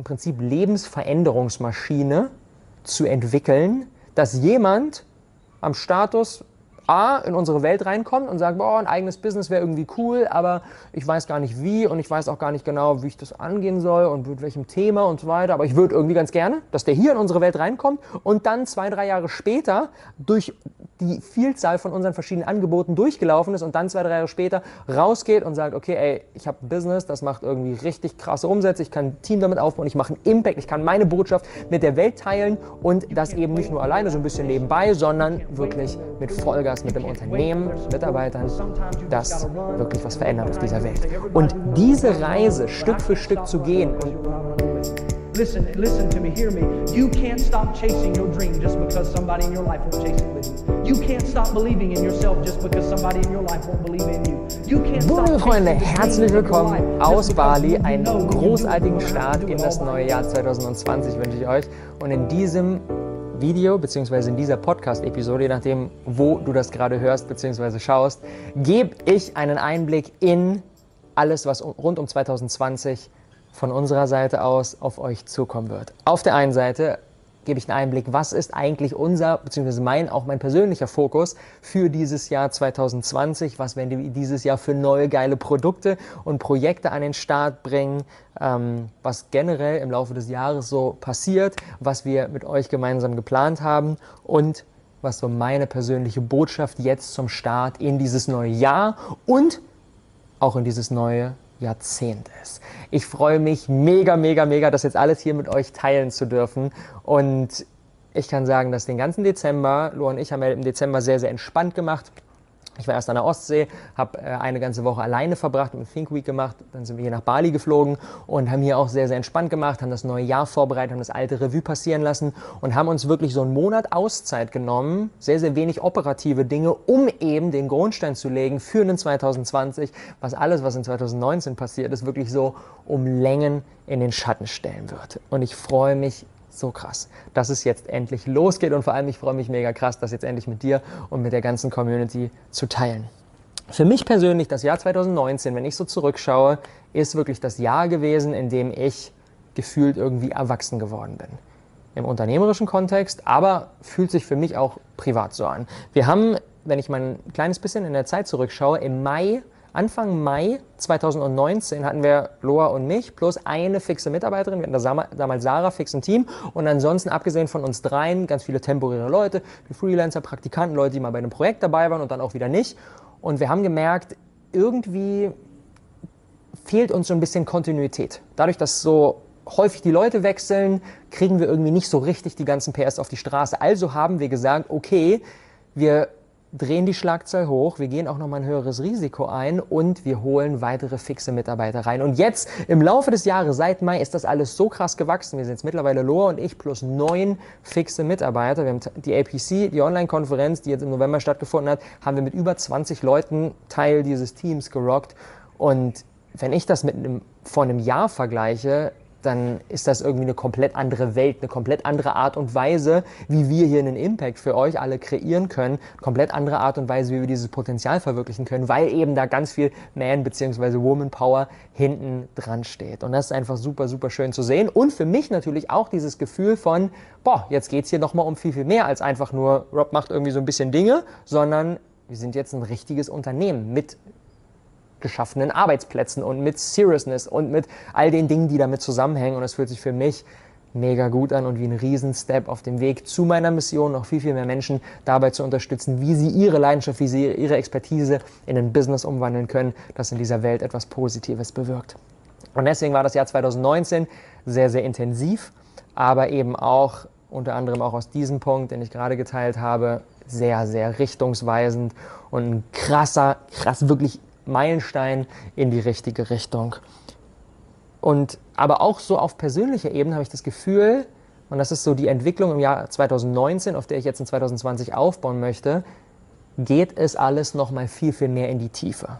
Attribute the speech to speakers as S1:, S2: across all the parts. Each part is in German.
S1: im Prinzip Lebensveränderungsmaschine zu entwickeln, dass jemand am Status A in unsere Welt reinkommt und sagt, boah, ein eigenes Business wäre irgendwie cool, aber ich weiß gar nicht wie und ich weiß auch gar nicht genau, wie ich das angehen soll und mit welchem Thema und so weiter. Aber ich würde irgendwie ganz gerne, dass der hier in unsere Welt reinkommt und dann zwei, drei Jahre später durch die Vielzahl von unseren verschiedenen Angeboten durchgelaufen ist und dann zwei, drei Jahre später rausgeht und sagt, okay, ey, ich habe ein Business, das macht irgendwie richtig krasse Umsätze, ich kann ein Team damit aufbauen, ich mache einen Impact, ich kann meine Botschaft mit der Welt teilen und das eben nicht nur alleine so ein bisschen nebenbei, sondern wirklich mit Vollgas, mit dem Unternehmen, Mitarbeitern, das wirklich was verändert auf dieser Welt. Und diese Reise Stück für Stück zu gehen
S2: Listen, listen to me, hear me. You can't stop chasing your dream just because somebody in your life won't chase it with you. You can't stop believing in yourself just because somebody in your life won't believe in you. You can't
S1: So,
S2: stop
S1: liebe Freunde, herzlich willkommen aus Bali. Einen großartigen Start in das neue Jahr 2020 wünsche ich euch. Und in diesem Video bzw. in dieser Podcast-Episode, je nachdem, wo du das gerade hörst bzw. schaust, gebe ich einen Einblick in alles, was rund um 2020 von unserer Seite aus auf euch zukommen wird. Auf der einen Seite gebe ich einen Einblick, was ist eigentlich unser, beziehungsweise mein, auch mein persönlicher Fokus für dieses Jahr 2020, was werden wir dieses Jahr für neue geile Produkte und Projekte an den Start bringen, ähm, was generell im Laufe des Jahres so passiert, was wir mit euch gemeinsam geplant haben und was so meine persönliche Botschaft jetzt zum Start in dieses neue Jahr und auch in dieses neue Jahrzehnt ist. Ich freue mich mega, mega, mega, das jetzt alles hier mit euch teilen zu dürfen. Und ich kann sagen, dass den ganzen Dezember, Lo und ich haben ja im Dezember sehr, sehr entspannt gemacht. Ich war erst an der Ostsee, habe äh, eine ganze Woche alleine verbracht und Think Week gemacht. Dann sind wir hier nach Bali geflogen und haben hier auch sehr, sehr entspannt gemacht, haben das neue Jahr vorbereitet, haben das alte Revue passieren lassen und haben uns wirklich so einen Monat Auszeit genommen, sehr, sehr wenig operative Dinge, um eben den Grundstein zu legen für den 2020, was alles, was in 2019 passiert ist, wirklich so um Längen in den Schatten stellen wird. Und ich freue mich so krass, dass es jetzt endlich losgeht und vor allem ich freue mich mega krass, das jetzt endlich mit dir und mit der ganzen Community zu teilen. Für mich persönlich, das Jahr 2019, wenn ich so zurückschaue, ist wirklich das Jahr gewesen, in dem ich gefühlt irgendwie erwachsen geworden bin. Im unternehmerischen Kontext, aber fühlt sich für mich auch privat so an. Wir haben, wenn ich mal ein kleines bisschen in der Zeit zurückschaue, im Mai Anfang Mai 2019 hatten wir Loa und mich plus eine fixe Mitarbeiterin. Wir hatten da damals Sarah, fix ein Team. Und ansonsten, abgesehen von uns dreien, ganz viele temporäre Leute, Freelancer, Praktikanten, Leute, die mal bei einem Projekt dabei waren und dann auch wieder nicht. Und wir haben gemerkt, irgendwie fehlt uns so ein bisschen Kontinuität. Dadurch, dass so häufig die Leute wechseln, kriegen wir irgendwie nicht so richtig die ganzen PS auf die Straße. Also haben wir gesagt, okay, wir drehen die Schlagzahl hoch, wir gehen auch nochmal ein höheres Risiko ein und wir holen weitere fixe Mitarbeiter rein. Und jetzt im Laufe des Jahres, seit Mai, ist das alles so krass gewachsen. Wir sind jetzt mittlerweile Loa und ich plus neun fixe Mitarbeiter. Wir haben die APC, die Online-Konferenz, die jetzt im November stattgefunden hat, haben wir mit über 20 Leuten Teil dieses Teams gerockt. Und wenn ich das mit einem, vor einem Jahr vergleiche, dann ist das irgendwie eine komplett andere Welt, eine komplett andere Art und Weise, wie wir hier einen Impact für euch alle kreieren können, komplett andere Art und Weise, wie wir dieses Potenzial verwirklichen können, weil eben da ganz viel Man- bzw. Woman Power hinten dran steht. Und das ist einfach super, super schön zu sehen. Und für mich natürlich auch dieses Gefühl von, boah, jetzt geht's hier nochmal um viel, viel mehr als einfach nur, Rob macht irgendwie so ein bisschen Dinge, sondern wir sind jetzt ein richtiges Unternehmen mit geschaffenen Arbeitsplätzen und mit Seriousness und mit all den Dingen, die damit zusammenhängen. Und es fühlt sich für mich mega gut an und wie ein Riesenstep auf dem Weg zu meiner Mission, noch viel, viel mehr Menschen dabei zu unterstützen, wie sie ihre Leidenschaft, wie sie ihre Expertise in ein Business umwandeln können, das in dieser Welt etwas Positives bewirkt. Und deswegen war das Jahr 2019 sehr, sehr intensiv, aber eben auch unter anderem auch aus diesem Punkt, den ich gerade geteilt habe, sehr, sehr richtungsweisend und ein krasser, krass, wirklich Meilenstein in die richtige Richtung. Und aber auch so auf persönlicher Ebene habe ich das Gefühl, und das ist so die Entwicklung im Jahr 2019, auf der ich jetzt in 2020 aufbauen möchte, geht es alles noch mal viel viel mehr in die Tiefe.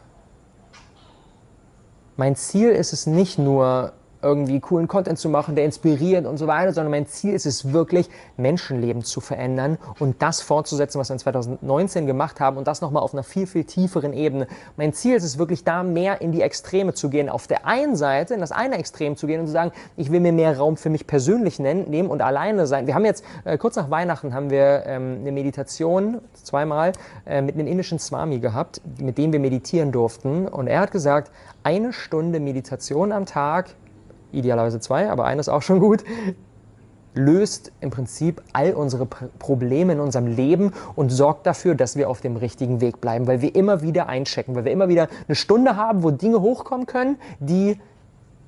S1: Mein Ziel ist es nicht nur irgendwie coolen Content zu machen, der inspiriert und so weiter, sondern mein Ziel ist es wirklich, Menschenleben zu verändern und das fortzusetzen, was wir in 2019 gemacht haben und das nochmal auf einer viel, viel tieferen Ebene. Mein Ziel ist es wirklich, da mehr in die Extreme zu gehen. Auf der einen Seite, in das eine Extrem zu gehen und zu sagen, ich will mir mehr Raum für mich persönlich nehmen und alleine sein. Wir haben jetzt, äh, kurz nach Weihnachten haben wir ähm, eine Meditation, zweimal, äh, mit einem indischen Swami gehabt, mit dem wir meditieren durften und er hat gesagt, eine Stunde Meditation am Tag idealerweise zwei, aber eines auch schon gut, löst im Prinzip all unsere Probleme in unserem Leben und sorgt dafür, dass wir auf dem richtigen Weg bleiben, weil wir immer wieder einchecken, weil wir immer wieder eine Stunde haben, wo Dinge hochkommen können, die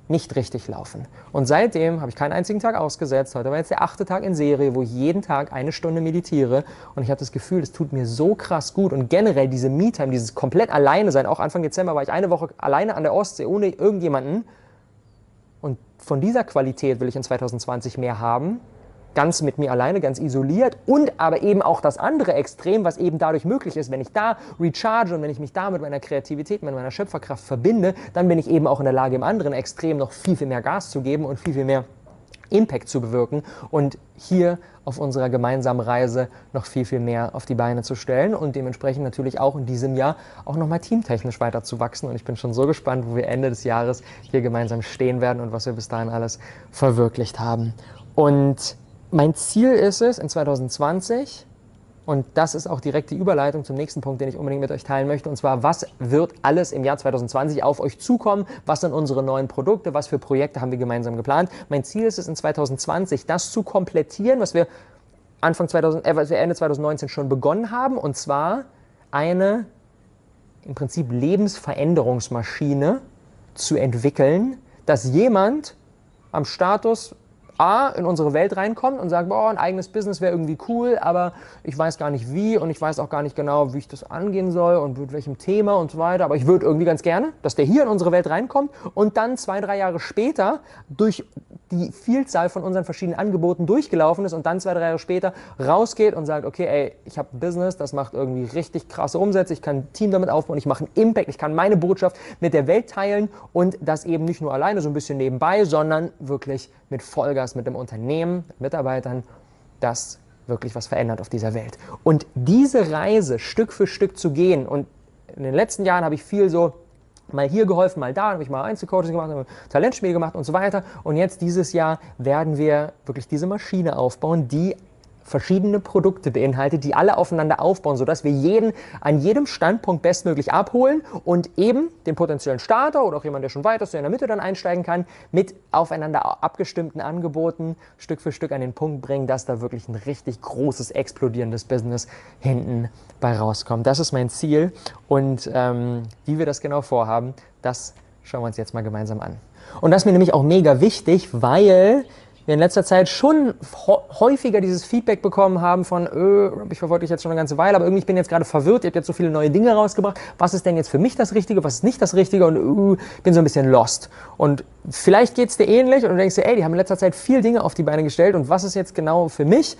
S1: nicht richtig laufen. Und seitdem habe ich keinen einzigen Tag ausgesetzt. Heute war jetzt der achte Tag in Serie, wo ich jeden Tag eine Stunde meditiere. Und ich habe das Gefühl, es tut mir so krass gut. Und generell diese Me-Time, dieses komplett alleine sein. Auch Anfang Dezember war ich eine Woche alleine an der Ostsee ohne irgendjemanden. Und von dieser Qualität will ich in 2020 mehr haben. Ganz mit mir alleine, ganz isoliert und aber eben auch das andere Extrem, was eben dadurch möglich ist. Wenn ich da recharge und wenn ich mich da mit meiner Kreativität, mit meiner Schöpferkraft verbinde, dann bin ich eben auch in der Lage, im anderen Extrem noch viel, viel mehr Gas zu geben und viel, viel mehr Impact zu bewirken und hier auf unserer gemeinsamen Reise noch viel, viel mehr auf die Beine zu stellen und dementsprechend natürlich auch in diesem Jahr auch nochmal teamtechnisch weiter zu wachsen. Und ich bin schon so gespannt, wo wir Ende des Jahres hier gemeinsam stehen werden und was wir bis dahin alles verwirklicht haben. Und mein Ziel ist es, in 2020 und das ist auch direkt die Überleitung zum nächsten Punkt, den ich unbedingt mit euch teilen möchte. Und zwar, was wird alles im Jahr 2020 auf euch zukommen? Was sind unsere neuen Produkte? Was für Projekte haben wir gemeinsam geplant? Mein Ziel ist es in 2020, das zu komplettieren, was wir Anfang 2000, äh, was wir Ende 2019 schon begonnen haben. Und zwar eine im Prinzip Lebensveränderungsmaschine zu entwickeln, dass jemand am Status A, in unsere Welt reinkommt und sagt, boah, ein eigenes Business wäre irgendwie cool, aber ich weiß gar nicht wie und ich weiß auch gar nicht genau, wie ich das angehen soll und mit welchem Thema und so weiter. Aber ich würde irgendwie ganz gerne, dass der hier in unsere Welt reinkommt und dann zwei, drei Jahre später durch die Vielzahl von unseren verschiedenen Angeboten durchgelaufen ist und dann zwei, drei Jahre später rausgeht und sagt, okay, ey, ich habe ein Business, das macht irgendwie richtig krasse Umsätze, ich kann ein Team damit aufbauen, ich mache einen Impact, ich kann meine Botschaft mit der Welt teilen und das eben nicht nur alleine so ein bisschen nebenbei, sondern wirklich mit Vollgas, mit dem Unternehmen, mit Mitarbeitern, das wirklich was verändert auf dieser Welt. Und diese Reise Stück für Stück zu gehen und in den letzten Jahren habe ich viel so mal hier geholfen, mal da, habe ich mal Einzelcoaching gemacht, Talentspiel gemacht und so weiter. Und jetzt dieses Jahr werden wir wirklich diese Maschine aufbauen, die verschiedene Produkte beinhaltet, die alle aufeinander aufbauen, sodass wir jeden an jedem Standpunkt bestmöglich abholen und eben den potenziellen Starter oder auch jemand, der schon weiter ist, der in der Mitte dann einsteigen kann, mit aufeinander abgestimmten Angeboten Stück für Stück an den Punkt bringen, dass da wirklich ein richtig großes, explodierendes Business hinten bei rauskommt. Das ist mein Ziel und ähm, wie wir das genau vorhaben, das schauen wir uns jetzt mal gemeinsam an. Und das ist mir nämlich auch mega wichtig, weil wir in letzter Zeit schon häufiger dieses Feedback bekommen haben von, öh, ich verfolge dich jetzt schon eine ganze Weile, aber irgendwie ich bin jetzt gerade verwirrt, ihr habt jetzt so viele neue Dinge rausgebracht. Was ist denn jetzt für mich das Richtige, was ist nicht das Richtige? Und öh, bin so ein bisschen lost. Und vielleicht geht es dir ähnlich und du denkst dir, ey, die haben in letzter Zeit viel Dinge auf die Beine gestellt und was ist jetzt genau für mich?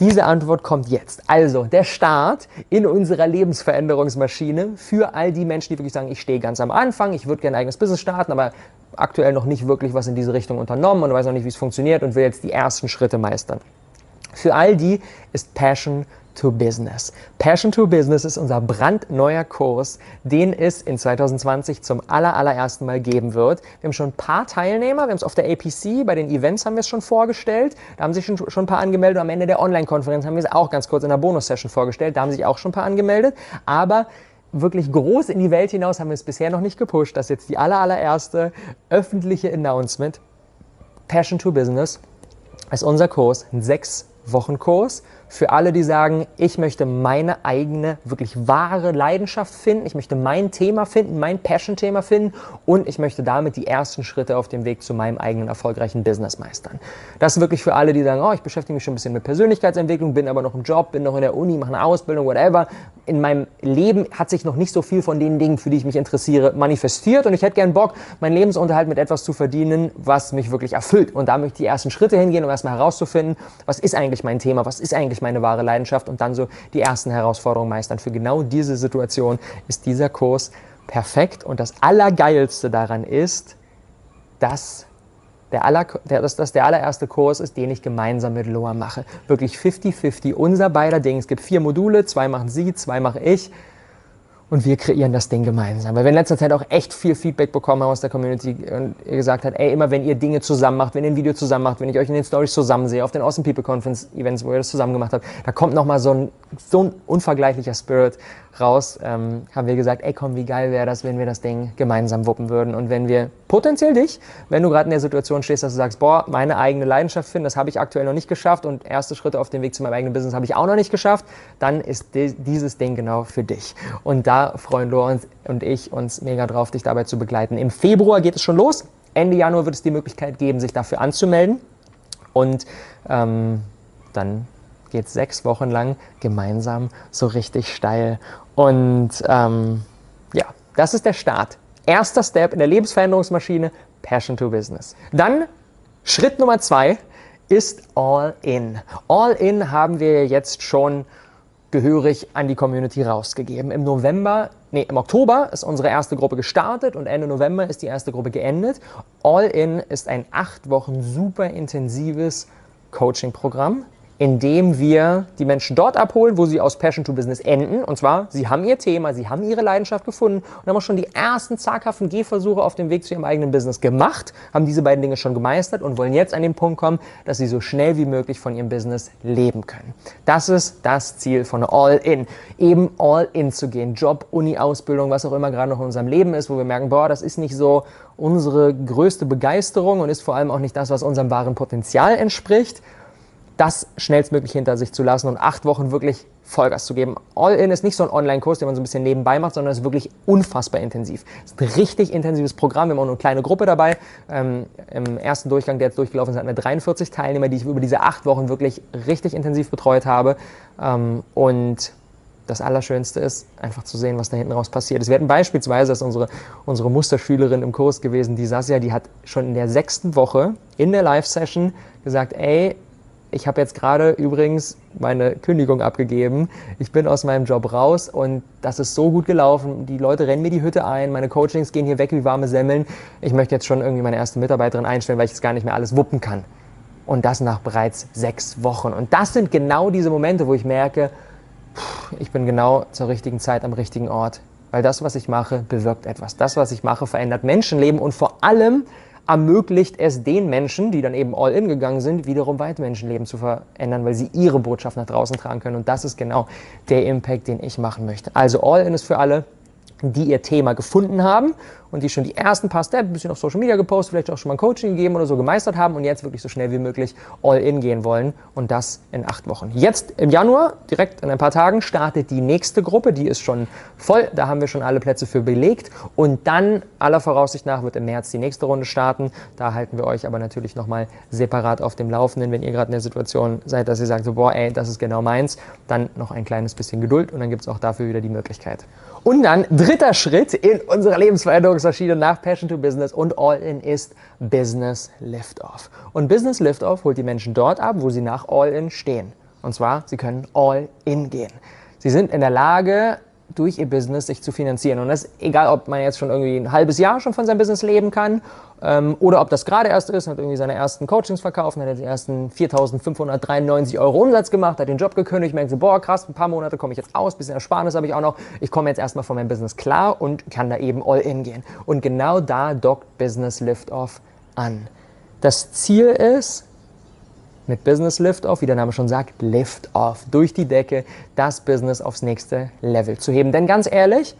S1: Diese Antwort kommt jetzt. Also der Start in unserer Lebensveränderungsmaschine für all die Menschen, die wirklich sagen, ich stehe ganz am Anfang, ich würde gerne ein eigenes Business starten, aber aktuell noch nicht wirklich was in diese Richtung unternommen und weiß noch nicht, wie es funktioniert und will jetzt die ersten Schritte meistern. Für all die ist Passion to Business. Passion to Business ist unser brandneuer Kurs, den es in 2020 zum allerersten Mal geben wird. Wir haben schon ein paar Teilnehmer, wir haben es auf der APC, bei den Events haben wir es schon vorgestellt, da haben sich schon, schon ein paar angemeldet und am Ende der Online-Konferenz haben wir es auch ganz kurz in der Bonus-Session vorgestellt, da haben sich auch schon ein paar angemeldet, aber wirklich groß in die Welt hinaus haben wir es bisher noch nicht gepusht. Das ist jetzt die allererste öffentliche Announcement. Passion to Business ist unser Kurs, ein sechs Wochen Kurs für alle, die sagen, ich möchte meine eigene, wirklich wahre Leidenschaft finden, ich möchte mein Thema finden, mein Passion-Thema finden und ich möchte damit die ersten Schritte auf dem Weg zu meinem eigenen erfolgreichen Business meistern. Das ist wirklich für alle, die sagen, oh, ich beschäftige mich schon ein bisschen mit Persönlichkeitsentwicklung, bin aber noch im Job, bin noch in der Uni, mache eine Ausbildung, whatever. In meinem Leben hat sich noch nicht so viel von den Dingen, für die ich mich interessiere, manifestiert und ich hätte gern Bock, meinen Lebensunterhalt mit etwas zu verdienen, was mich wirklich erfüllt. Und da möchte ich die ersten Schritte hingehen, um erstmal herauszufinden, was ist eigentlich mein Thema, was ist eigentlich meine wahre Leidenschaft und dann so die ersten Herausforderungen meistern. Für genau diese Situation ist dieser Kurs perfekt und das Allergeilste daran ist, dass der aller, der, dass das der allererste Kurs ist, den ich gemeinsam mit Loa mache. Wirklich 50-50, unser beider Ding. Es gibt vier Module, zwei machen sie, zwei mache ich und wir kreieren das Ding gemeinsam. Weil wir in letzter Zeit auch echt viel Feedback bekommen haben aus der Community und ihr gesagt hat, ey, immer wenn ihr Dinge zusammen macht, wenn ihr ein Video zusammen macht, wenn ich euch in den Stories zusammen sehe, auf den Awesome People Conference Events, wo ihr das zusammen gemacht habt, da kommt nochmal so ein, so ein unvergleichlicher Spirit raus, ähm, haben wir gesagt, ey komm, wie geil wäre das, wenn wir das Ding gemeinsam wuppen würden und wenn wir potenziell dich, wenn du gerade in der Situation stehst, dass du sagst, boah, meine eigene Leidenschaft finden, das habe ich aktuell noch nicht geschafft und erste Schritte auf dem Weg zu meinem eigenen Business habe ich auch noch nicht geschafft, dann ist dieses Ding genau für dich. Und da freuen Lorenz und ich uns mega drauf, dich dabei zu begleiten. Im Februar geht es schon los. Ende Januar wird es die Möglichkeit geben, sich dafür anzumelden. Und ähm, dann geht es sechs Wochen lang gemeinsam so richtig steil. Und ähm, ja, das ist der Start. Erster Step in der Lebensveränderungsmaschine, Passion to Business. Dann Schritt Nummer zwei ist All In. All In haben wir jetzt schon gehörig an die Community rausgegeben. Im November, nee, im Oktober ist unsere erste Gruppe gestartet und Ende November ist die erste Gruppe geendet. All In ist ein acht Wochen super intensives Coaching-Programm indem wir die Menschen dort abholen, wo sie aus Passion to Business enden. Und zwar, sie haben ihr Thema, sie haben ihre Leidenschaft gefunden und haben auch schon die ersten zaghaften Gehversuche auf dem Weg zu ihrem eigenen Business gemacht, haben diese beiden Dinge schon gemeistert und wollen jetzt an den Punkt kommen, dass sie so schnell wie möglich von ihrem Business leben können. Das ist das Ziel von All-In. Eben All-In zu gehen. Job, Uni, Ausbildung, was auch immer gerade noch in unserem Leben ist, wo wir merken, boah, das ist nicht so unsere größte Begeisterung und ist vor allem auch nicht das, was unserem wahren Potenzial entspricht das schnellstmöglich hinter sich zu lassen und acht Wochen wirklich Vollgas zu geben. All-In ist nicht so ein Online-Kurs, den man so ein bisschen nebenbei macht, sondern es ist wirklich unfassbar intensiv. Es ist ein richtig intensives Programm. Wir haben auch eine kleine Gruppe dabei. Ähm, Im ersten Durchgang, der jetzt durchgelaufen ist, hatten wir 43 Teilnehmer, die ich über diese acht Wochen wirklich richtig intensiv betreut habe. Ähm, und das Allerschönste ist, einfach zu sehen, was da hinten raus passiert ist. Wir hatten beispielsweise, das ist unsere, unsere Musterschülerin im Kurs gewesen, die Sasja, die hat schon in der sechsten Woche in der Live-Session gesagt, ey, ich habe jetzt gerade übrigens meine Kündigung abgegeben. Ich bin aus meinem Job raus und das ist so gut gelaufen. Die Leute rennen mir die Hütte ein, meine Coachings gehen hier weg wie warme Semmeln. Ich möchte jetzt schon irgendwie meine erste Mitarbeiterin einstellen, weil ich es gar nicht mehr alles wuppen kann. Und das nach bereits sechs Wochen. Und das sind genau diese Momente, wo ich merke, ich bin genau zur richtigen Zeit am richtigen Ort. Weil das, was ich mache, bewirkt etwas. Das, was ich mache, verändert Menschenleben und vor allem ermöglicht es den Menschen, die dann eben all in gegangen sind, wiederum weitere Menschenleben zu verändern, weil sie ihre Botschaft nach draußen tragen können. Und das ist genau der Impact, den ich machen möchte. Also all in ist für alle, die ihr Thema gefunden haben und die schon die ersten paar Steps, ein bisschen auf Social Media gepostet, vielleicht auch schon mal ein Coaching gegeben oder so gemeistert haben und jetzt wirklich so schnell wie möglich all in gehen wollen und das in acht Wochen. Jetzt im Januar, direkt in ein paar Tagen, startet die nächste Gruppe, die ist schon voll, da haben wir schon alle Plätze für belegt und dann aller Voraussicht nach wird im März die nächste Runde starten. Da halten wir euch aber natürlich nochmal separat auf dem Laufenden, wenn ihr gerade in der Situation seid, dass ihr sagt, so, boah, ey, das ist genau meins, dann noch ein kleines bisschen Geduld und dann gibt es auch dafür wieder die Möglichkeit. Und dann dritter Schritt in unserer Lebensveränderungsmaschine nach Passion to Business und All In ist Business Liftoff. Und Business Liftoff holt die Menschen dort ab, wo sie nach All In stehen. Und zwar, sie können All In gehen. Sie sind in der Lage, durch ihr Business sich zu finanzieren. Und das ist egal, ob man jetzt schon irgendwie ein halbes Jahr schon von seinem Business leben kann ähm, oder ob das gerade erst ist, hat irgendwie seine ersten Coachings verkauft, hat die ersten 4.593 Euro Umsatz gemacht, hat den Job gekündigt, merkt so, boah krass, ein paar Monate komme ich jetzt aus, bisschen Ersparnis habe ich auch noch, ich komme jetzt erstmal von meinem Business klar und kann da eben all in gehen. Und genau da dockt Business Liftoff an. Das Ziel ist, mit Business Lift-Off, wie der Name schon sagt, Lift-Off, durch die Decke, das Business aufs nächste Level zu heben. Denn ganz ehrlich,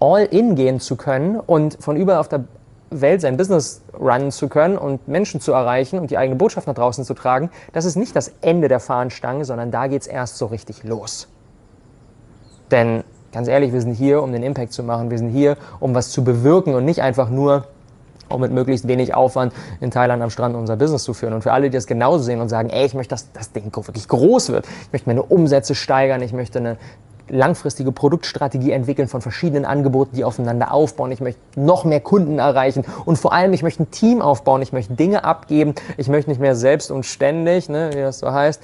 S1: all in gehen zu können und von überall auf der Welt sein Business runnen zu können und Menschen zu erreichen und die eigene Botschaft nach draußen zu tragen, das ist nicht das Ende der Fahnenstange, sondern da geht es erst so richtig los. Denn ganz ehrlich, wir sind hier, um den Impact zu machen, wir sind hier, um was zu bewirken und nicht einfach nur, um mit möglichst wenig Aufwand in Thailand am Strand unser Business zu führen. Und für alle, die das genauso sehen und sagen, ey, ich möchte, dass das Ding wirklich groß wird, ich möchte meine Umsätze steigern, ich möchte eine langfristige Produktstrategie entwickeln von verschiedenen Angeboten, die aufeinander aufbauen. Ich möchte noch mehr Kunden erreichen. Und vor allem, ich möchte ein Team aufbauen, ich möchte Dinge abgeben, ich möchte nicht mehr selbst und ständig, ne, wie das so heißt,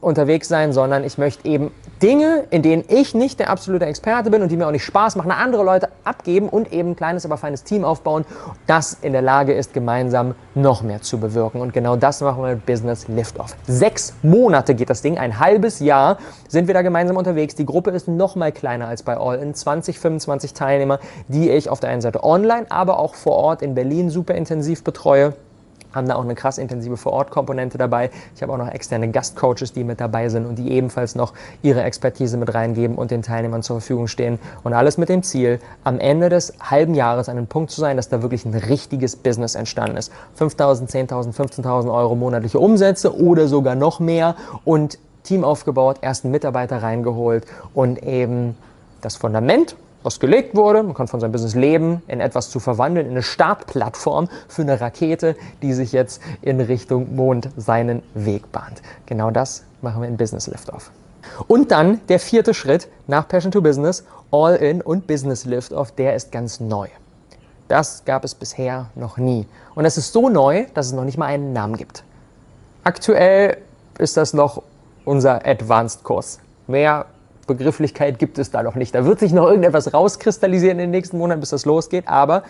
S1: unterwegs sein, sondern ich möchte eben Dinge, in denen ich nicht der absolute Experte bin und die mir auch nicht Spaß machen, an andere Leute abgeben und eben ein kleines, aber feines Team aufbauen, das in der Lage ist, gemeinsam noch mehr zu bewirken. Und genau das machen wir mit Business Liftoff. Sechs Monate geht das Ding, ein halbes Jahr sind wir da gemeinsam unterwegs. Die Gruppe ist noch mal kleiner als bei All in 20, 25 Teilnehmer, die ich auf der einen Seite online, aber auch vor Ort in Berlin super intensiv betreue haben da auch eine krass intensive Vor-Ort-Komponente dabei. Ich habe auch noch externe Gastcoaches, die mit dabei sind und die ebenfalls noch ihre Expertise mit reingeben und den Teilnehmern zur Verfügung stehen. Und alles mit dem Ziel, am Ende des halben Jahres an einem Punkt zu sein, dass da wirklich ein richtiges Business entstanden ist. 5.000, 10.000, 15.000 Euro monatliche Umsätze oder sogar noch mehr und Team aufgebaut, ersten Mitarbeiter reingeholt und eben das Fundament was gelegt wurde. Man kann von seinem Business leben, in etwas zu verwandeln, in eine Startplattform für eine Rakete, die sich jetzt in Richtung Mond seinen Weg bahnt. Genau das machen wir in Business Liftoff. Und dann der vierte Schritt nach Passion to Business, All In und Business Liftoff, der ist ganz neu. Das gab es bisher noch nie. Und es ist so neu, dass es noch nicht mal einen Namen gibt. Aktuell ist das noch unser Advanced-Kurs. Mehr Begrifflichkeit gibt es da noch nicht. Da wird sich noch irgendetwas rauskristallisieren in den nächsten Monaten, bis das losgeht. Aber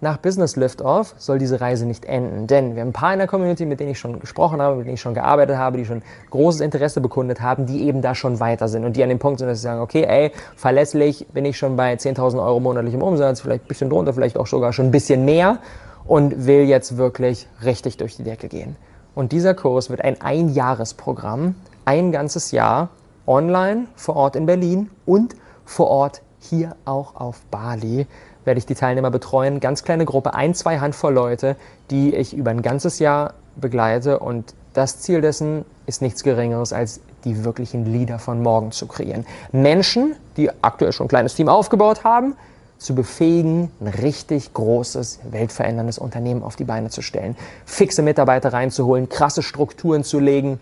S1: nach Business Liftoff soll diese Reise nicht enden. Denn wir haben ein paar in der Community, mit denen ich schon gesprochen habe, mit denen ich schon gearbeitet habe, die schon großes Interesse bekundet haben, die eben da schon weiter sind und die an dem Punkt sind, dass sie sagen, okay, ey, verlässlich bin ich schon bei 10.000 Euro monatlichem Umsatz, vielleicht ein bisschen drunter, vielleicht auch sogar schon ein bisschen mehr und will jetzt wirklich richtig durch die Decke gehen. Und dieser Kurs wird ein Einjahresprogramm, ein ganzes Jahr online vor Ort in Berlin und vor Ort hier auch auf Bali werde ich die Teilnehmer betreuen. Ganz kleine Gruppe, ein, zwei Handvoll Leute, die ich über ein ganzes Jahr begleite. Und das Ziel dessen ist nichts Geringeres, als die wirklichen Leader von morgen zu kreieren. Menschen, die aktuell schon ein kleines Team aufgebaut haben, zu befähigen, ein richtig großes, weltveränderndes Unternehmen auf die Beine zu stellen. Fixe Mitarbeiter reinzuholen, krasse Strukturen zu legen,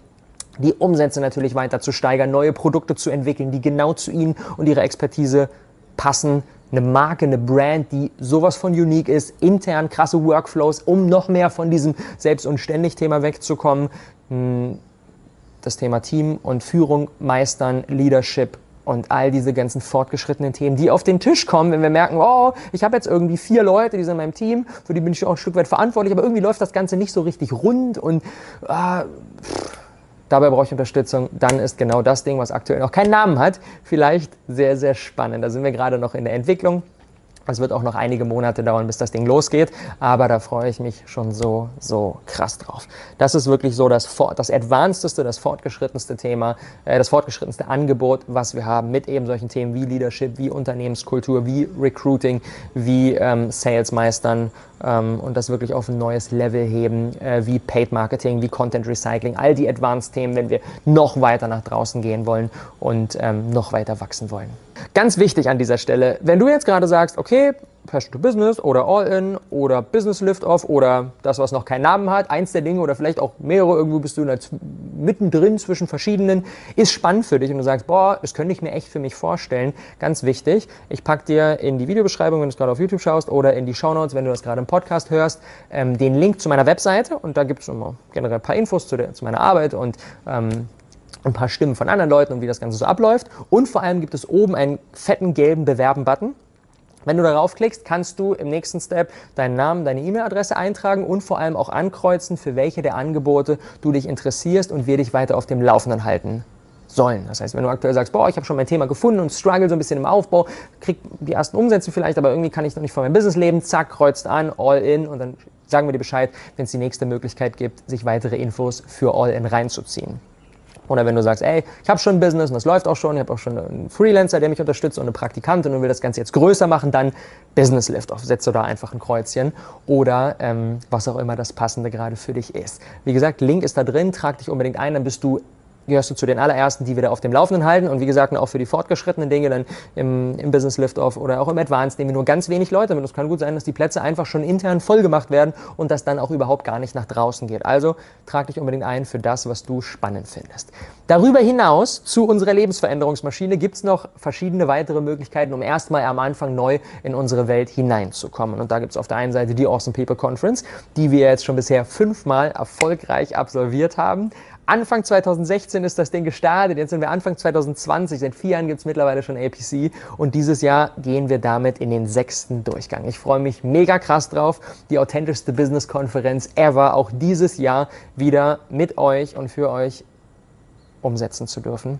S1: die Umsätze natürlich weiter zu steigern, neue Produkte zu entwickeln, die genau zu ihnen und ihrer Expertise passen, eine Marke, eine Brand, die sowas von unique ist, intern krasse Workflows, um noch mehr von diesem Selbst- und Ständig-Thema wegzukommen. Hm, das Thema Team und Führung meistern, Leadership und all diese ganzen fortgeschrittenen Themen, die auf den Tisch kommen, wenn wir merken, oh, ich habe jetzt irgendwie vier Leute, die sind in meinem Team, für die bin ich auch ein Stück weit verantwortlich, aber irgendwie läuft das Ganze nicht so richtig rund und ah, pff, dabei brauche ich Unterstützung, dann ist genau das Ding, was aktuell noch keinen Namen hat, vielleicht sehr, sehr spannend. Da sind wir gerade noch in der Entwicklung. Es wird auch noch einige Monate dauern, bis das Ding losgeht, aber da freue ich mich schon so, so krass drauf. Das ist wirklich so das, das advancedeste, das fortgeschrittenste Thema, äh, das fortgeschrittenste Angebot, was wir haben mit eben solchen Themen wie Leadership, wie Unternehmenskultur, wie Recruiting, wie ähm, Sales meistern ähm, und das wirklich auf ein neues Level heben, äh, wie Paid Marketing, wie Content Recycling, all die Advanced-Themen, wenn wir noch weiter nach draußen gehen wollen und ähm, noch weiter wachsen wollen. Ganz wichtig an dieser Stelle, wenn du jetzt gerade sagst, okay, Passion to Business oder All-In oder Business Lift-Off oder das, was noch keinen Namen hat, eins der Dinge oder vielleicht auch mehrere, irgendwo bist du mittendrin zwischen verschiedenen, ist spannend für dich und du sagst, boah, das könnte ich mir echt für mich vorstellen. Ganz wichtig, ich packe dir in die Videobeschreibung, wenn du es gerade auf YouTube schaust oder in die Shownotes, wenn du das gerade im Podcast hörst, ähm, den Link zu meiner Webseite und da gibt es immer generell ein paar Infos zu, der, zu meiner Arbeit und ähm, ein paar Stimmen von anderen Leuten und wie das Ganze so abläuft. Und vor allem gibt es oben einen fetten gelben Bewerben-Button. Wenn du darauf klickst, kannst du im nächsten Step deinen Namen, deine E-Mail-Adresse eintragen und vor allem auch ankreuzen, für welche der Angebote du dich interessierst und wir dich weiter auf dem Laufenden halten sollen. Das heißt, wenn du aktuell sagst, boah, ich habe schon mein Thema gefunden und struggle so ein bisschen im Aufbau, krieg die ersten Umsätze vielleicht, aber irgendwie kann ich noch nicht von meinem Business leben, zack, kreuzt an, all in und dann sagen wir dir Bescheid, wenn es die nächste Möglichkeit gibt, sich weitere Infos für all in reinzuziehen. Oder wenn du sagst, ey, ich habe schon ein Business und das läuft auch schon, ich habe auch schon einen Freelancer, der mich unterstützt und eine Praktikantin und will das Ganze jetzt größer machen, dann Business Lift auf. Setzt du da einfach ein Kreuzchen oder ähm, was auch immer das Passende gerade für dich ist. Wie gesagt, Link ist da drin, trag dich unbedingt ein, dann bist du gehörst du zu den allerersten, die wir da auf dem Laufenden halten. Und wie gesagt, auch für die fortgeschrittenen Dinge dann im, im Business Liftoff oder auch im Advanced nehmen wir nur ganz wenig Leute mit. Es kann gut sein, dass die Plätze einfach schon intern voll gemacht werden und das dann auch überhaupt gar nicht nach draußen geht. Also trag dich unbedingt ein für das, was du spannend findest. Darüber hinaus zu unserer Lebensveränderungsmaschine gibt es noch verschiedene weitere Möglichkeiten, um erstmal am Anfang neu in unsere Welt hineinzukommen. Und da gibt es auf der einen Seite die Awesome People Conference, die wir jetzt schon bisher fünfmal erfolgreich absolviert haben Anfang 2016 ist das Ding gestartet, jetzt sind wir Anfang 2020, seit vier Jahren gibt es mittlerweile schon APC und dieses Jahr gehen wir damit in den sechsten Durchgang. Ich freue mich mega krass drauf, die authentischste Business-Konferenz ever, auch dieses Jahr wieder mit euch und für euch umsetzen zu dürfen.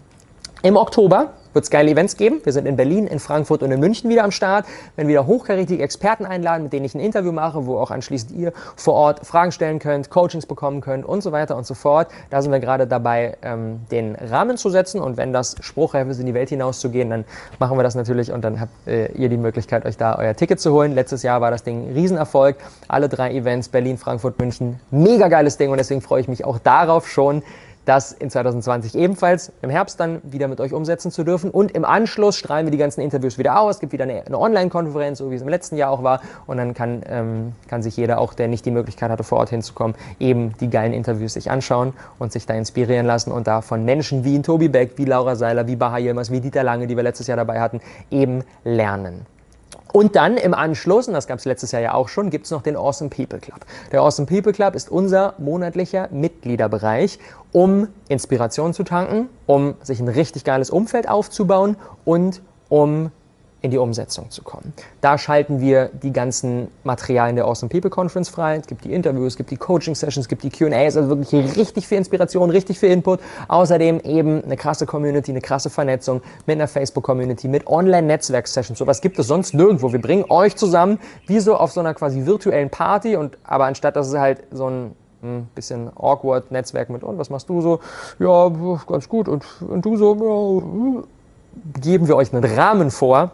S1: Im Oktober wird es geile Events geben. Wir sind in Berlin, in Frankfurt und in München wieder am Start. Wenn wieder hochkarätige Experten einladen, mit denen ich ein Interview mache, wo auch anschließend ihr vor Ort Fragen stellen könnt, Coachings bekommen könnt und so weiter und so fort. Da sind wir gerade dabei, ähm, den Rahmen zu setzen. Und wenn das Spruchreif ist, in die Welt hinauszugehen, dann machen wir das natürlich und dann habt äh, ihr die Möglichkeit, euch da euer Ticket zu holen. Letztes Jahr war das Ding ein Riesenerfolg. Alle drei Events, Berlin, Frankfurt, München. Mega geiles Ding und deswegen freue ich mich auch darauf schon, das in 2020 ebenfalls im Herbst dann wieder mit euch umsetzen zu dürfen. Und im Anschluss strahlen wir die ganzen Interviews wieder aus. Es gibt wieder eine, eine Online-Konferenz, so wie es im letzten Jahr auch war. Und dann kann, ähm, kann sich jeder, auch der nicht die Möglichkeit hatte, vor Ort hinzukommen, eben die geilen Interviews sich anschauen und sich da inspirieren lassen und da von Menschen wie Tobi Beck, wie Laura Seiler, wie Baha Yilmaz, wie Dieter Lange, die wir letztes Jahr dabei hatten, eben lernen. Und dann im Anschluss, und das gab es letztes Jahr ja auch schon, gibt es noch den Awesome People Club. Der Awesome People Club ist unser monatlicher Mitgliederbereich, um Inspiration zu tanken, um sich ein richtig geiles Umfeld aufzubauen und um in die Umsetzung zu kommen. Da schalten wir die ganzen Materialien der Awesome People Conference frei. Es gibt die Interviews, es gibt die Coaching Sessions, es gibt die Q&As, also wirklich richtig viel Inspiration, richtig viel Input. Außerdem eben eine krasse Community, eine krasse Vernetzung mit einer Facebook-Community, mit Online-Netzwerk-Sessions. Sowas gibt es sonst nirgendwo. Wir bringen euch zusammen, wie so auf so einer quasi virtuellen Party und aber anstatt dass es halt so ein ein bisschen awkward Netzwerk mit, und was machst du so? Ja, ganz gut. Und, und du so? Ja, geben wir euch einen Rahmen vor,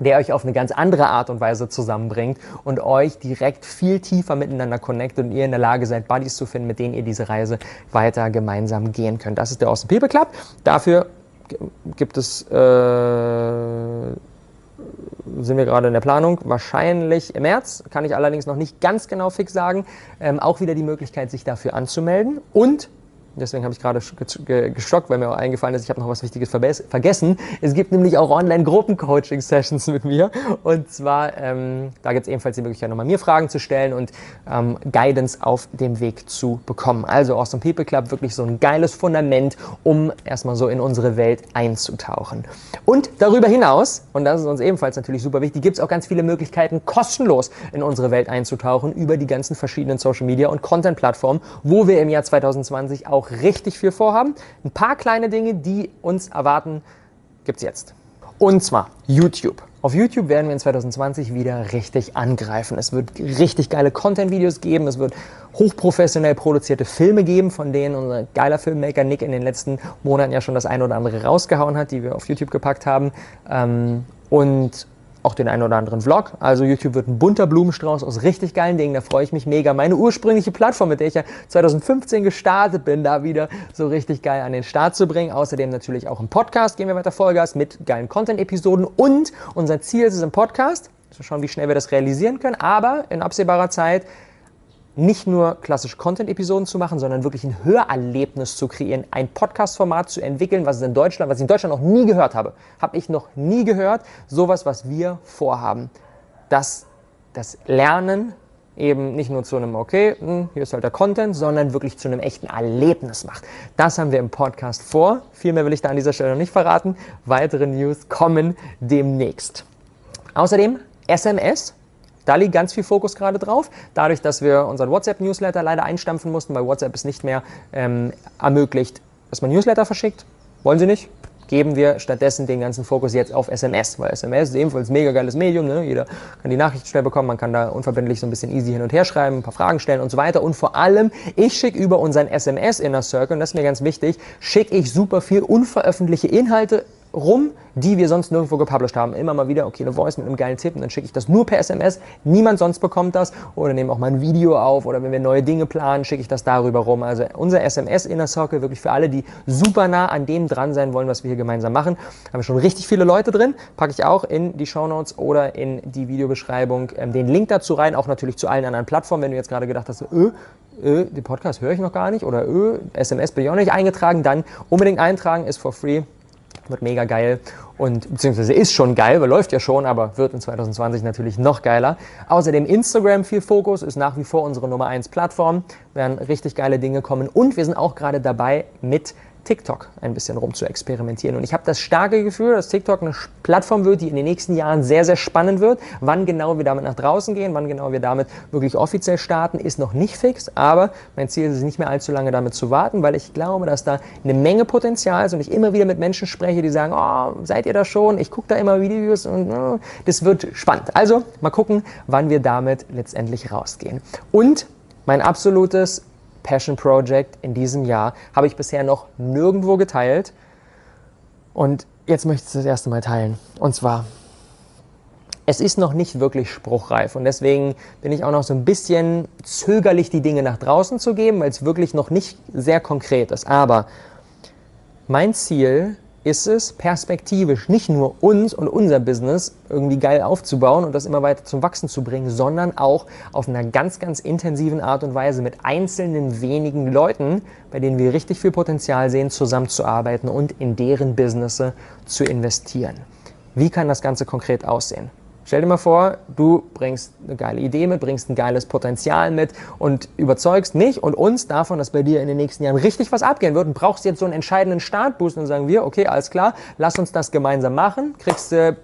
S1: der euch auf eine ganz andere Art und Weise zusammenbringt und euch direkt viel tiefer miteinander connectet und ihr in der Lage seid, Buddies zu finden, mit denen ihr diese Reise weiter gemeinsam gehen könnt. Das ist der Austin People Club. Dafür gibt es, äh, sind wir gerade in der Planung, wahrscheinlich im März, kann ich allerdings noch nicht ganz genau fix sagen, ähm, auch wieder die Möglichkeit, sich dafür anzumelden und Deswegen habe ich gerade gestockt, weil mir auch eingefallen ist, ich habe noch was Wichtiges vergessen. Es gibt nämlich auch Online-Gruppen-Coaching-Sessions mit mir. Und zwar, ähm, da gibt es ebenfalls die Möglichkeit, nochmal mir Fragen zu stellen und ähm, Guidance auf dem Weg zu bekommen. Also Awesome People Club, wirklich so ein geiles Fundament, um erstmal so in unsere Welt einzutauchen. Und darüber hinaus, und das ist uns ebenfalls natürlich super wichtig, gibt es auch ganz viele Möglichkeiten, kostenlos in unsere Welt einzutauchen über die ganzen verschiedenen Social Media und Content-Plattformen, wo wir im Jahr 2020 auch richtig viel vorhaben. Ein paar kleine Dinge, die uns erwarten, gibt es jetzt. Und zwar YouTube. Auf YouTube werden wir in 2020 wieder richtig angreifen. Es wird richtig geile Content-Videos geben. Es wird hochprofessionell produzierte Filme geben, von denen unser geiler Filmmaker Nick in den letzten Monaten ja schon das ein oder andere rausgehauen hat, die wir auf YouTube gepackt haben. Ähm, und auch den einen oder anderen Vlog. Also YouTube wird ein bunter Blumenstrauß aus richtig geilen Dingen, da freue ich mich mega. Meine ursprüngliche Plattform, mit der ich ja 2015 gestartet bin, da wieder so richtig geil an den Start zu bringen. Außerdem natürlich auch im Podcast gehen wir weiter Vollgas mit geilen Content-Episoden und unser Ziel ist es im Podcast, zu schauen, wie schnell wir das realisieren können, aber in absehbarer Zeit nicht nur klassische Content-Episoden zu machen, sondern wirklich ein Hörerlebnis zu kreieren, ein Podcast-Format zu entwickeln, was in Deutschland, was ich in Deutschland noch nie gehört habe. Habe ich noch nie gehört. Sowas, was wir vorhaben. Dass das Lernen eben nicht nur zu einem, okay, hm, hier ist halt der Content, sondern wirklich zu einem echten Erlebnis macht. Das haben wir im Podcast vor. Viel mehr will ich da an dieser Stelle noch nicht verraten. Weitere News kommen demnächst. Außerdem SMS da liegt ganz viel Fokus gerade drauf. Dadurch, dass wir unseren WhatsApp-Newsletter leider einstampfen mussten, weil WhatsApp es nicht mehr ähm, ermöglicht, dass man Newsletter verschickt. Wollen Sie nicht? Geben wir stattdessen den ganzen Fokus jetzt auf SMS, weil SMS ist ebenfalls ein mega geiles Medium. Ne? Jeder kann die Nachricht schnell bekommen, man kann da unverbindlich so ein bisschen easy hin und her schreiben, ein paar Fragen stellen und so weiter. Und vor allem, ich schicke über unseren SMS Inner Circle, und das ist mir ganz wichtig, schicke ich super viel unveröffentlichte Inhalte rum, die wir sonst nirgendwo gepublished haben. Immer mal wieder, okay, eine Voice mit einem geilen Tipp und dann schicke ich das nur per SMS. Niemand sonst bekommt das. Oder nehme auch mal ein Video auf oder wenn wir neue Dinge planen, schicke ich das darüber rum. Also unser SMS Inner Circle wirklich für alle, die super nah an dem dran sein wollen, was wir hier gemeinsam machen. Haben wir schon richtig viele Leute drin. Packe ich auch in die Show Notes oder in die Videobeschreibung ähm, den Link dazu rein. Auch natürlich zu allen anderen Plattformen. Wenn du jetzt gerade gedacht hast, öh, öh, den Podcast höre ich noch gar nicht oder öh, SMS bin ich auch nicht eingetragen, dann unbedingt eintragen, ist for free Wird mega geil und beziehungsweise ist schon geil, weil läuft ja schon, aber wird in 2020 natürlich noch geiler. Außerdem Instagram viel Fokus, ist nach wie vor unsere Nummer 1 Plattform, werden richtig geile Dinge kommen und wir sind auch gerade dabei mit TikTok ein bisschen rum zu experimentieren. Und ich habe das starke Gefühl, dass TikTok eine Plattform wird, die in den nächsten Jahren sehr, sehr spannend wird. Wann genau wir damit nach draußen gehen, wann genau wir damit wirklich offiziell starten, ist noch nicht fix. Aber mein Ziel ist es nicht mehr allzu lange damit zu warten, weil ich glaube, dass da eine Menge Potenzial ist und ich immer wieder mit Menschen spreche, die sagen, oh, seid ihr da schon? Ich gucke da immer Videos und oh, das wird spannend. Also mal gucken, wann wir damit letztendlich rausgehen. Und mein absolutes Passion Project in diesem Jahr habe ich bisher noch nirgendwo geteilt. Und jetzt möchte ich es das erste Mal teilen. Und zwar, es ist noch nicht wirklich spruchreif. Und deswegen bin ich auch noch so ein bisschen zögerlich, die Dinge nach draußen zu geben, weil es wirklich noch nicht sehr konkret ist. Aber mein Ziel ist, es perspektivisch nicht nur uns und unser Business irgendwie geil aufzubauen und das immer weiter zum Wachsen zu bringen, sondern auch auf einer ganz, ganz intensiven Art und Weise mit einzelnen wenigen Leuten, bei denen wir richtig viel Potenzial sehen, zusammenzuarbeiten und in deren Business zu investieren. Wie kann das Ganze konkret aussehen? Stell dir mal vor, du bringst eine geile Idee mit, bringst ein geiles Potenzial mit und überzeugst mich und uns davon, dass bei dir in den nächsten Jahren richtig was abgehen wird und brauchst jetzt so einen entscheidenden Startboost und sagen wir, okay, alles klar, lass uns das gemeinsam machen, kriegst du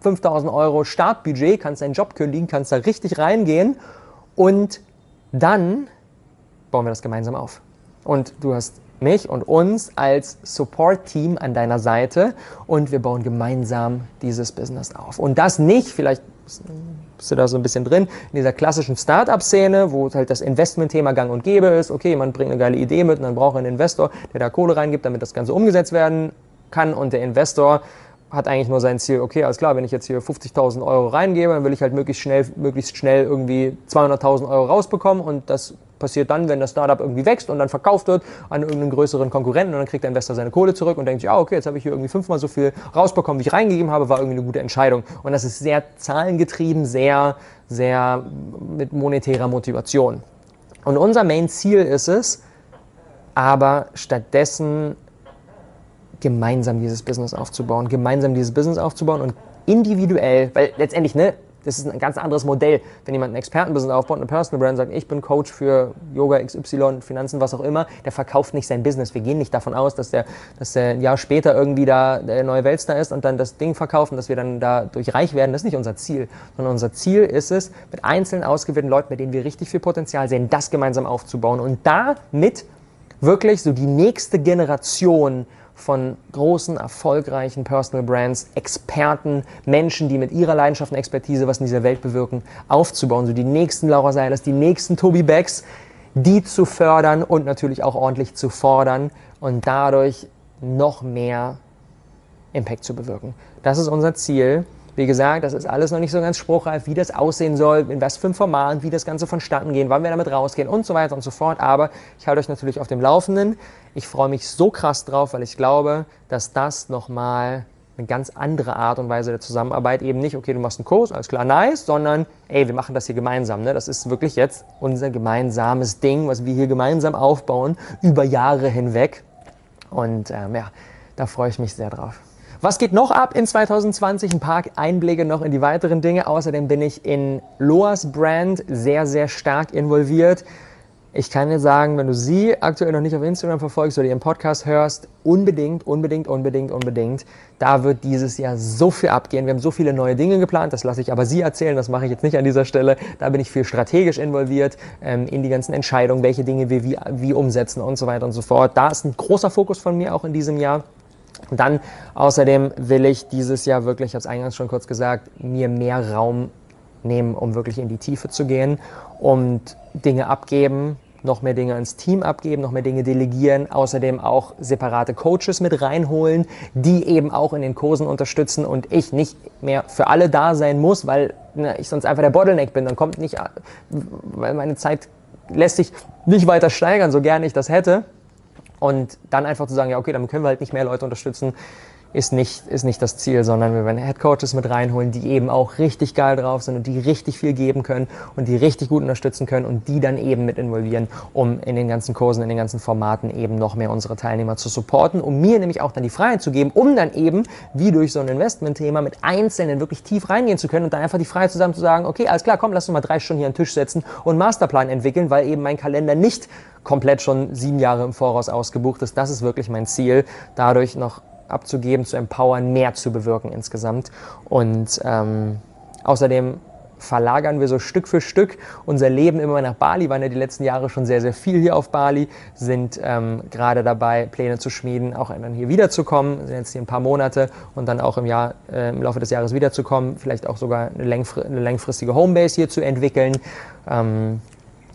S1: 5000 Euro Startbudget, kannst deinen Job kündigen, kannst da richtig reingehen und dann bauen wir das gemeinsam auf. Und du hast mich und uns als Support-Team an deiner Seite und wir bauen gemeinsam dieses Business auf. Und das nicht, vielleicht bist du da so ein bisschen drin, in dieser klassischen Startup-Szene, wo halt das Investment-Thema gang und gäbe ist. Okay, man bringt eine geile Idee mit und dann braucht er einen Investor, der da Kohle reingibt, damit das Ganze umgesetzt werden kann und der Investor hat eigentlich nur sein Ziel, okay, alles klar, wenn ich jetzt hier 50.000 Euro reingebe, dann will ich halt möglichst schnell, möglichst schnell irgendwie 200.000 Euro rausbekommen und das passiert dann, wenn das Startup irgendwie wächst und dann verkauft wird an irgendeinen größeren Konkurrenten und dann kriegt der Investor seine Kohle zurück und denkt sich, ja, okay, jetzt habe ich hier irgendwie fünfmal so viel rausbekommen, wie ich reingegeben habe, war irgendwie eine gute Entscheidung. Und das ist sehr zahlengetrieben, sehr, sehr mit monetärer Motivation. Und unser Main-Ziel ist es, aber stattdessen gemeinsam dieses Business aufzubauen, gemeinsam dieses Business aufzubauen und individuell, weil letztendlich, ne, das ist ein ganz anderes Modell. Wenn jemand ein Expertenbusiness aufbaut, eine Personal Brand sagt, ich bin Coach für Yoga XY, Finanzen, was auch immer, der verkauft nicht sein Business. Wir gehen nicht davon aus, dass der, dass der ein Jahr später irgendwie da der neue Weltstar ist und dann das Ding verkauft und dass wir dann dadurch reich werden. Das ist nicht unser Ziel, sondern unser Ziel ist es, mit einzelnen ausgewählten Leuten, bei denen wir richtig viel Potenzial sehen, das gemeinsam aufzubauen und damit wirklich so die nächste Generation von großen, erfolgreichen Personal Brands, Experten, Menschen, die mit ihrer Leidenschaft und Expertise was in dieser Welt bewirken, aufzubauen. So die nächsten Laura Seilers, die nächsten Toby Becks, die zu fördern und natürlich auch ordentlich zu fordern und dadurch noch mehr Impact zu bewirken. Das ist unser Ziel. Wie gesagt, das ist alles noch nicht so ganz spruchreif, wie das aussehen soll, in was für ein Format, wie das Ganze vonstatten gehen, wann wir damit rausgehen und so weiter und so fort. Aber ich halte euch natürlich auf dem Laufenden. Ich freue mich so krass drauf, weil ich glaube, dass das nochmal eine ganz andere Art und Weise der Zusammenarbeit eben nicht, okay, du machst einen Kurs, alles klar, nice, sondern ey, wir machen das hier gemeinsam. Ne? Das ist wirklich jetzt unser gemeinsames Ding, was wir hier gemeinsam aufbauen, über Jahre hinweg. Und ähm, ja, da freue ich mich sehr drauf. Was geht noch ab in 2020? Ein paar Einblicke noch in die weiteren Dinge. Außerdem bin ich in Loas Brand sehr, sehr stark involviert. Ich kann dir sagen, wenn du sie aktuell noch nicht auf Instagram verfolgst oder ihren Podcast hörst, unbedingt, unbedingt, unbedingt, unbedingt. Da wird dieses Jahr so viel abgehen. Wir haben so viele neue Dinge geplant, das lasse ich aber sie erzählen, das mache ich jetzt nicht an dieser Stelle. Da bin ich viel strategisch involviert ähm, in die ganzen Entscheidungen, welche Dinge wir wie, wie umsetzen und so weiter und so fort. Da ist ein großer Fokus von mir auch in diesem Jahr. Dann außerdem will ich dieses Jahr wirklich, ich habe es eingangs schon kurz gesagt, mir mehr Raum nehmen, um wirklich in die Tiefe zu gehen und Dinge abgeben, noch mehr Dinge ins Team abgeben, noch mehr Dinge delegieren, außerdem auch separate Coaches mit reinholen, die eben auch in den Kursen unterstützen und ich nicht mehr für alle da sein muss, weil ne, ich sonst einfach der Bottleneck bin. Dann kommt nicht, weil meine Zeit lässt sich nicht weiter steigern, so gerne ich das hätte. Und dann einfach zu sagen, ja, okay, dann können wir halt nicht mehr Leute unterstützen. Ist nicht, ist nicht das Ziel, sondern wir werden Headcoaches mit reinholen, die eben auch richtig geil drauf sind und die richtig viel geben können und die richtig gut unterstützen können und die dann eben mit involvieren, um in den ganzen Kursen, in den ganzen Formaten eben noch mehr unsere Teilnehmer zu supporten, um mir nämlich auch dann die Freiheit zu geben, um dann eben, wie durch so ein Investmentthema, mit Einzelnen wirklich tief reingehen zu können und dann einfach die Freiheit zusammen zu sagen, okay, alles klar, komm, lass uns mal drei Stunden hier an den Tisch setzen und einen Masterplan entwickeln, weil eben mein Kalender nicht komplett schon sieben Jahre im Voraus ausgebucht ist. Das ist wirklich mein Ziel, dadurch noch abzugeben, zu empowern, mehr zu bewirken insgesamt. Und ähm, außerdem verlagern wir so Stück für Stück unser Leben immer nach Bali, waren ja die letzten Jahre schon sehr, sehr viel hier auf Bali, sind ähm, gerade dabei, Pläne zu schmieden, auch dann hier wiederzukommen, sind jetzt hier ein paar Monate und dann auch im, Jahr, äh, im Laufe des Jahres wiederzukommen, vielleicht auch sogar eine, eine längfristige Homebase hier zu entwickeln, ähm,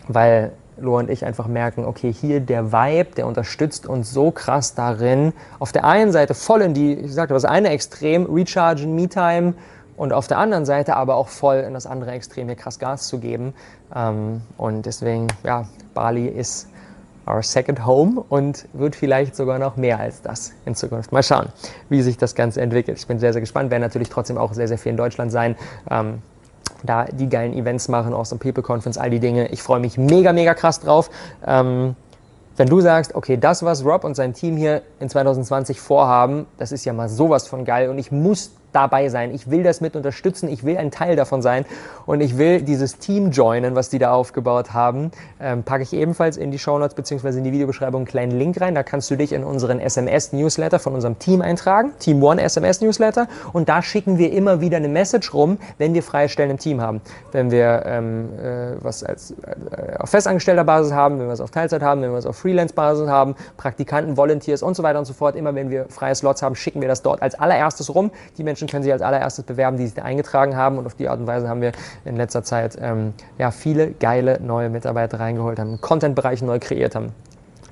S1: weil Lo und ich einfach merken, okay, hier der Vibe, der unterstützt uns so krass darin, auf der einen Seite voll in die, ich sagte, das eine Extrem, Rechargen, Me-Time, und auf der anderen Seite aber auch voll in das andere Extrem hier krass Gas zu geben. Ähm, und deswegen, ja, Bali ist our second home und wird vielleicht sogar noch mehr als das in Zukunft. Mal schauen, wie sich das Ganze entwickelt. Ich bin sehr, sehr gespannt, werden natürlich trotzdem auch sehr, sehr viel in Deutschland sein. Da die geilen Events machen, auch so People Conference, all die Dinge. Ich freue mich mega, mega krass drauf. Ähm, wenn du sagst, okay, das, was Rob und sein Team hier in 2020 vorhaben, das ist ja mal sowas von geil und ich muss dabei sein. Ich will das mit unterstützen. Ich will ein Teil davon sein. Und ich will dieses Team joinen, was die da aufgebaut haben. Ähm, packe ich ebenfalls in die Show Notes bzw. in die Videobeschreibung einen kleinen Link rein. Da kannst du dich in unseren SMS-Newsletter von unserem Team eintragen. Team One SMS-Newsletter. Und da schicken wir immer wieder eine Message rum, wenn wir freie Stellen im Team haben. Wenn wir ähm, äh, was als, äh, auf festangestellter Basis haben, wenn wir es auf Teilzeit haben, wenn wir es auf Freelance-Basis haben, Praktikanten, Volunteers und so weiter und so fort. Immer wenn wir freie Slots haben, schicken wir das dort als allererstes rum. Die Menschen Menschen können sich als allererstes bewerben, die sich eingetragen haben. Und auf die Art und Weise haben wir in letzter Zeit ähm, ja, viele geile neue Mitarbeiter reingeholt, haben Content-Bereich neu kreiert, haben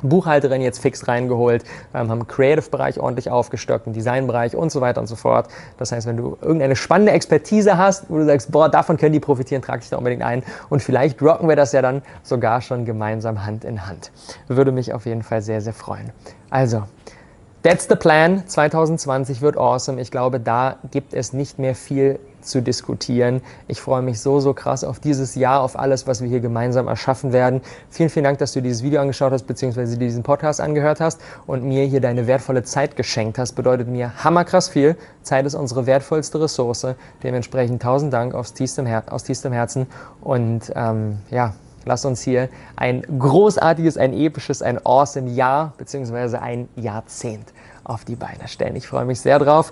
S1: Buchhalterin jetzt fix reingeholt, ähm, haben Creative-Bereich ordentlich aufgestockt, einen Design-Bereich und so weiter und so fort. Das heißt, wenn du irgendeine spannende Expertise hast, wo du sagst, boah, davon können die profitieren, trag dich da unbedingt ein. Und vielleicht rocken wir das ja dann sogar schon gemeinsam Hand in Hand. Würde mich auf jeden Fall sehr, sehr freuen. Also, That's the plan. 2020 wird awesome. Ich glaube, da gibt es nicht mehr viel zu diskutieren. Ich freue mich so, so krass auf dieses Jahr, auf alles, was wir hier gemeinsam erschaffen werden. Vielen, vielen Dank, dass du dieses Video angeschaut hast, beziehungsweise diesen Podcast angehört hast und mir hier deine wertvolle Zeit geschenkt hast. Bedeutet mir hammerkrass viel. Zeit ist unsere wertvollste Ressource. Dementsprechend tausend Dank aus tiefstem, Her aus tiefstem Herzen und ähm, ja, Lass uns hier ein großartiges, ein episches, ein awesome Jahr bzw. ein Jahrzehnt auf die Beine stellen. Ich freue mich sehr drauf.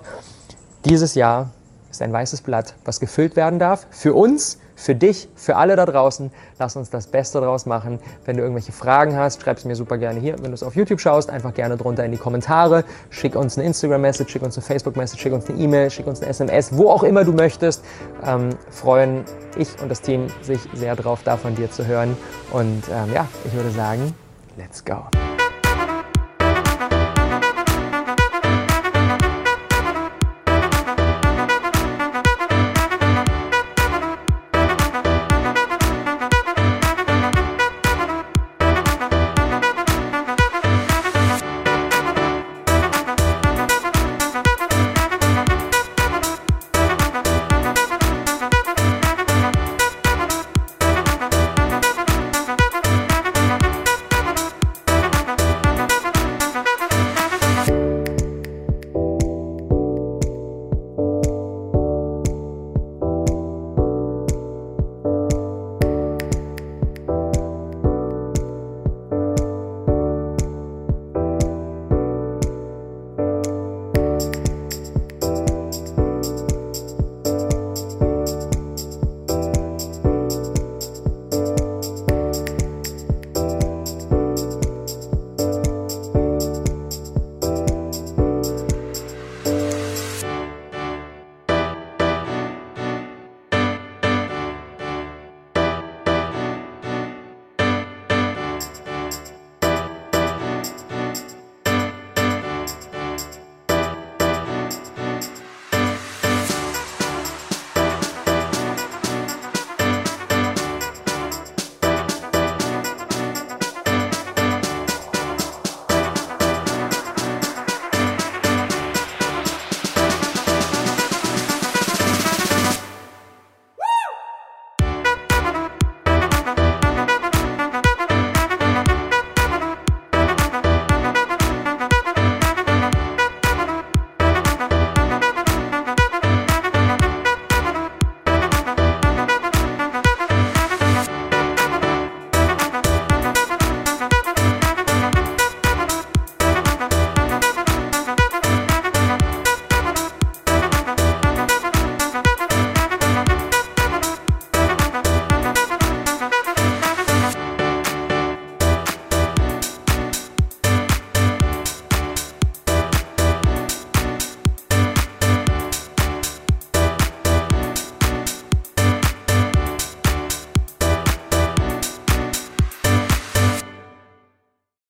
S1: Dieses Jahr ist ein weißes Blatt, was gefüllt werden darf. Für uns, für dich, für alle da draußen. Lass uns das Beste draus machen. Wenn du irgendwelche Fragen hast, schreib es mir super gerne hier. Wenn du es auf YouTube schaust, einfach gerne drunter in die Kommentare. Schick uns eine Instagram-Message, schick uns eine Facebook-Message, schick uns eine E-Mail, schick uns eine SMS, wo auch immer du möchtest. Ähm, freuen ich und das Team sich sehr drauf, da von dir zu hören. Und ähm, ja, ich würde sagen, let's go.